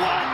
one.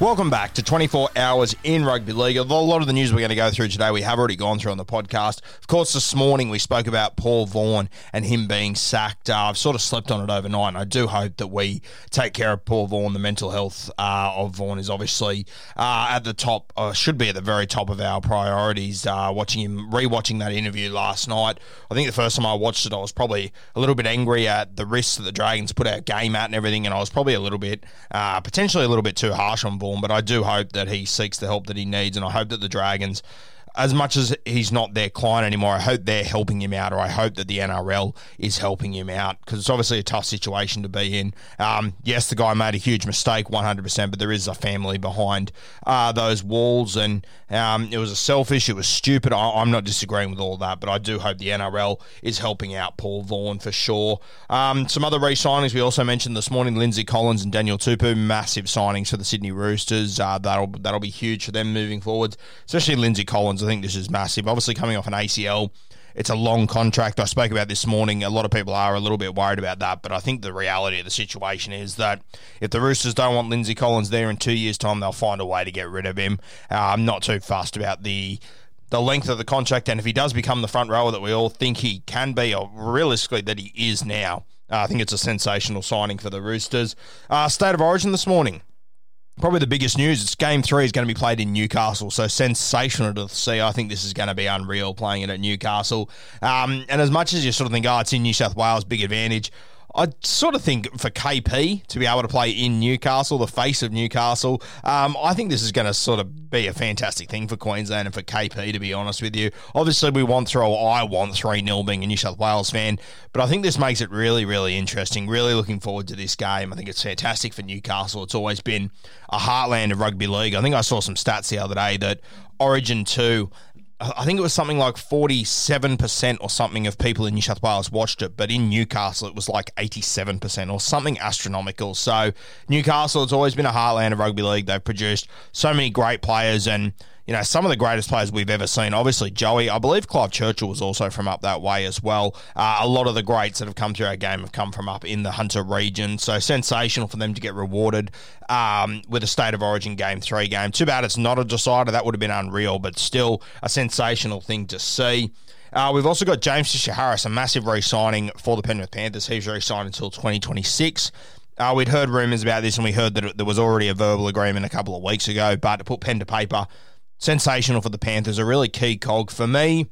Welcome back to 24 Hours in Rugby League. A lot of the news we're going to go through today, we have already gone through on the podcast. Of course, this morning we spoke about Paul Vaughan and him being sacked. Uh, I've sort of slept on it overnight, and I do hope that we take care of Paul Vaughan. The mental health uh, of Vaughan is obviously uh, at the top, uh, should be at the very top of our priorities. Uh, watching him, rewatching that interview last night, I think the first time I watched it, I was probably a little bit angry at the risks that the Dragons put our game at and everything, and I was probably a little bit, uh, potentially a little bit too harsh on Vaughan, but I do hope that he seeks the help that he needs, and I hope that the Dragons as much as he's not their client anymore, I hope they're helping him out, or I hope that the NRL is helping him out because it's obviously a tough situation to be in. Um, yes, the guy made a huge mistake, 100%, but there is a family behind uh, those walls, and um, it was a selfish, it was stupid. I, am not disagreeing with all that, but I do hope the NRL is helping out Paul Vaughan for sure. Um, some other re signings we also mentioned this morning Lindsay Collins and Daniel Tupou, massive signings for the Sydney Roosters. Uh, that'll, that'll be huge for them moving forward, especially Lindsay Collins. I think this is massive. Obviously, coming off an ACL, it's a long contract. I spoke about this morning. A lot of people are a little bit worried about that, but I think the reality of the situation is that if the Roosters don't want Lindsay Collins there in two years' time, they'll find a way to get rid of him. Uh, I'm not too fussed about the the length of the contract, and if he does become the front rower that we all think he can be, or realistically that he is now, uh, I think it's a sensational signing for the Roosters. Uh, State of Origin this morning probably the biggest news is game three is going to be played in Newcastle. So sensational to see. I think this is going to be unreal playing it at Newcastle. Um, and as much as you sort of think, oh, it's in New South Wales, big advantage. I sort of think for KP to be able to play in Newcastle, the face of Newcastle, um, I think this is going to sort of be a fantastic thing for Queensland and for KP, to be honest with you. Obviously, we want throw, I want 3 0 being a New South Wales fan, but I think this makes it really, really interesting. Really looking forward to this game. I think it's fantastic for Newcastle. It's always been a heartland of rugby league. I think I saw some stats the other day that Origin 2 I think it was something like 47% or something of people in New South Wales watched it, but in Newcastle it was like 87% or something astronomical. So, Newcastle, it's always been a heartland of rugby league. They've produced so many great players and you know, some of the greatest players we've ever seen. Obviously, Joey. I believe Clive Churchill was also from up that way as well. Uh, a lot of the greats that have come through our game have come from up in the Hunter region. So sensational for them to get rewarded um, with a state of origin game three game. Too bad it's not a decider. That would have been unreal, but still a sensational thing to see. Uh, we've also got James Fisher Harris, a massive re signing for the Penrith Panthers. He's re signed until 2026. Uh, we'd heard rumours about this and we heard that there was already a verbal agreement a couple of weeks ago, but to put pen to paper, sensational for the Panthers, a really key cog for me.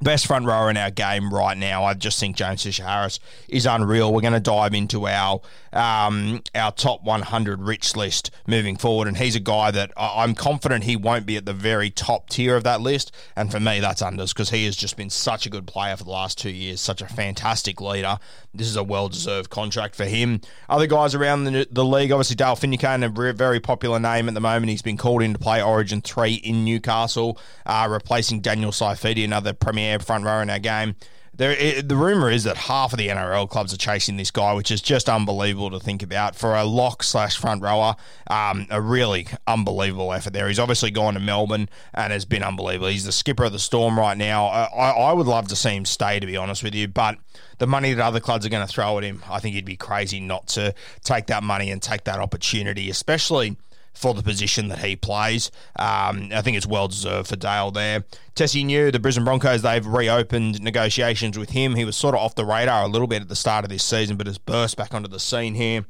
Best front rower in our game right now. I just think James Fisher Harris is unreal. We're going to dive into our um, our top 100 rich list moving forward, and he's a guy that I'm confident he won't be at the very top tier of that list. And for me, that's unders because he has just been such a good player for the last two years, such a fantastic leader. This is a well deserved contract for him. Other guys around the, the league, obviously Dale Finucane, a very popular name at the moment. He's been called in to play Origin three in Newcastle, uh, replacing Daniel Saifiti, another premier front row in our game. There, it, the rumor is that half of the NRL clubs are chasing this guy, which is just unbelievable to think about for a lock slash front rower. Um, a really unbelievable effort there. He's obviously gone to Melbourne and has been unbelievable. He's the skipper of the Storm right now. I, I would love to see him stay, to be honest with you, but the money that other clubs are going to throw at him, I think he'd be crazy not to take that money and take that opportunity, especially for the position that he plays. Um, I think it's well deserved for Dale there. Tesi Niu, the Brisbane Broncos, they've reopened negotiations with him. He was sort of off the radar a little bit at the start of this season, but has burst back onto the scene here.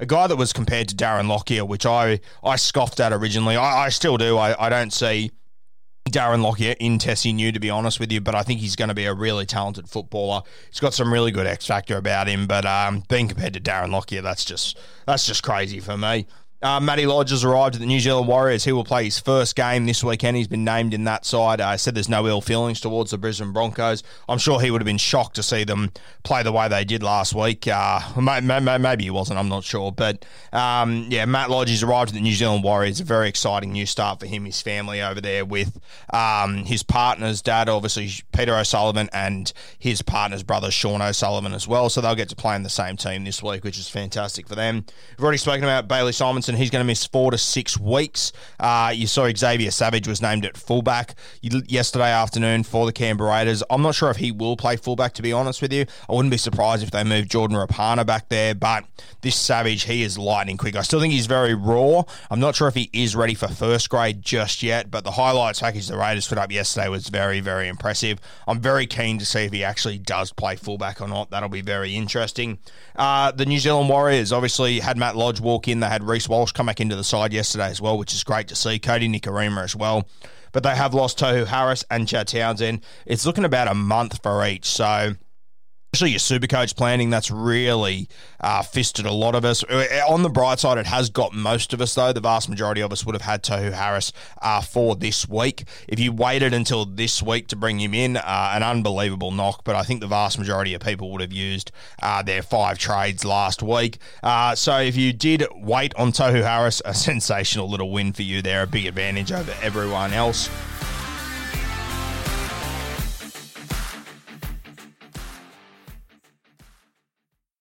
A guy that was compared to Darren Lockyer, which I, I scoffed at originally. I, I still do. I, I don't see Darren Lockyer in Tesi Niu, to be honest with you, but I think he's going to be a really talented footballer. He's got some really good X factor about him, but um, being compared to Darren Lockyer, that's just that's just crazy for me. Uh, Matty Lodge has arrived at the New Zealand Warriors. He will play his first game this weekend. He's been named in that side. I uh, said there's no ill feelings towards the Brisbane Broncos. I'm sure he would have been shocked to see them play the way they did last week. Uh, maybe he wasn't. I'm not sure. But um, yeah, Matt Lodge has arrived at the New Zealand Warriors. A very exciting new start for him, his family over there with um, his partner's dad, obviously Peter O'Sullivan, and his partner's brother Sean O'Sullivan as well. So they'll get to play in the same team this week, which is fantastic for them. We've already spoken about Bailey Simonsson. He's going to miss four to six weeks. Uh, you saw Xavier Savage was named at fullback yesterday afternoon for the Canberra Raiders. I'm not sure if he will play fullback, to be honest with you. I wouldn't be surprised if they move Jordan Rapana back there, but this Savage, he is lightning quick. I still think he's very raw. I'm not sure if he is ready for first grade just yet, but the highlights package the Raiders put up yesterday was very, very impressive. I'm very keen to see if he actually does play fullback or not. That'll be very interesting. Uh, the New Zealand Warriors obviously had Matt Lodge walk in. They had Reece Walsh come back into the side yesterday as well, which is great to see. Kodi Nikorima as well. But they have lost Tohu Harris and Chad Townsend. It's looking about a month for each. So especially your super coach planning, that's really uh, fisted a lot of us. Uh, on the bright side, it has got most of us, though. The vast majority of us would have had Tohu Harris uh, for this week. If you waited until this week to bring him in, uh, an unbelievable knock, but I think the vast majority of people would have used uh, their five trades last week. Uh, so if you did wait on Tohu Harris, a sensational little win for you there, a big advantage over everyone else.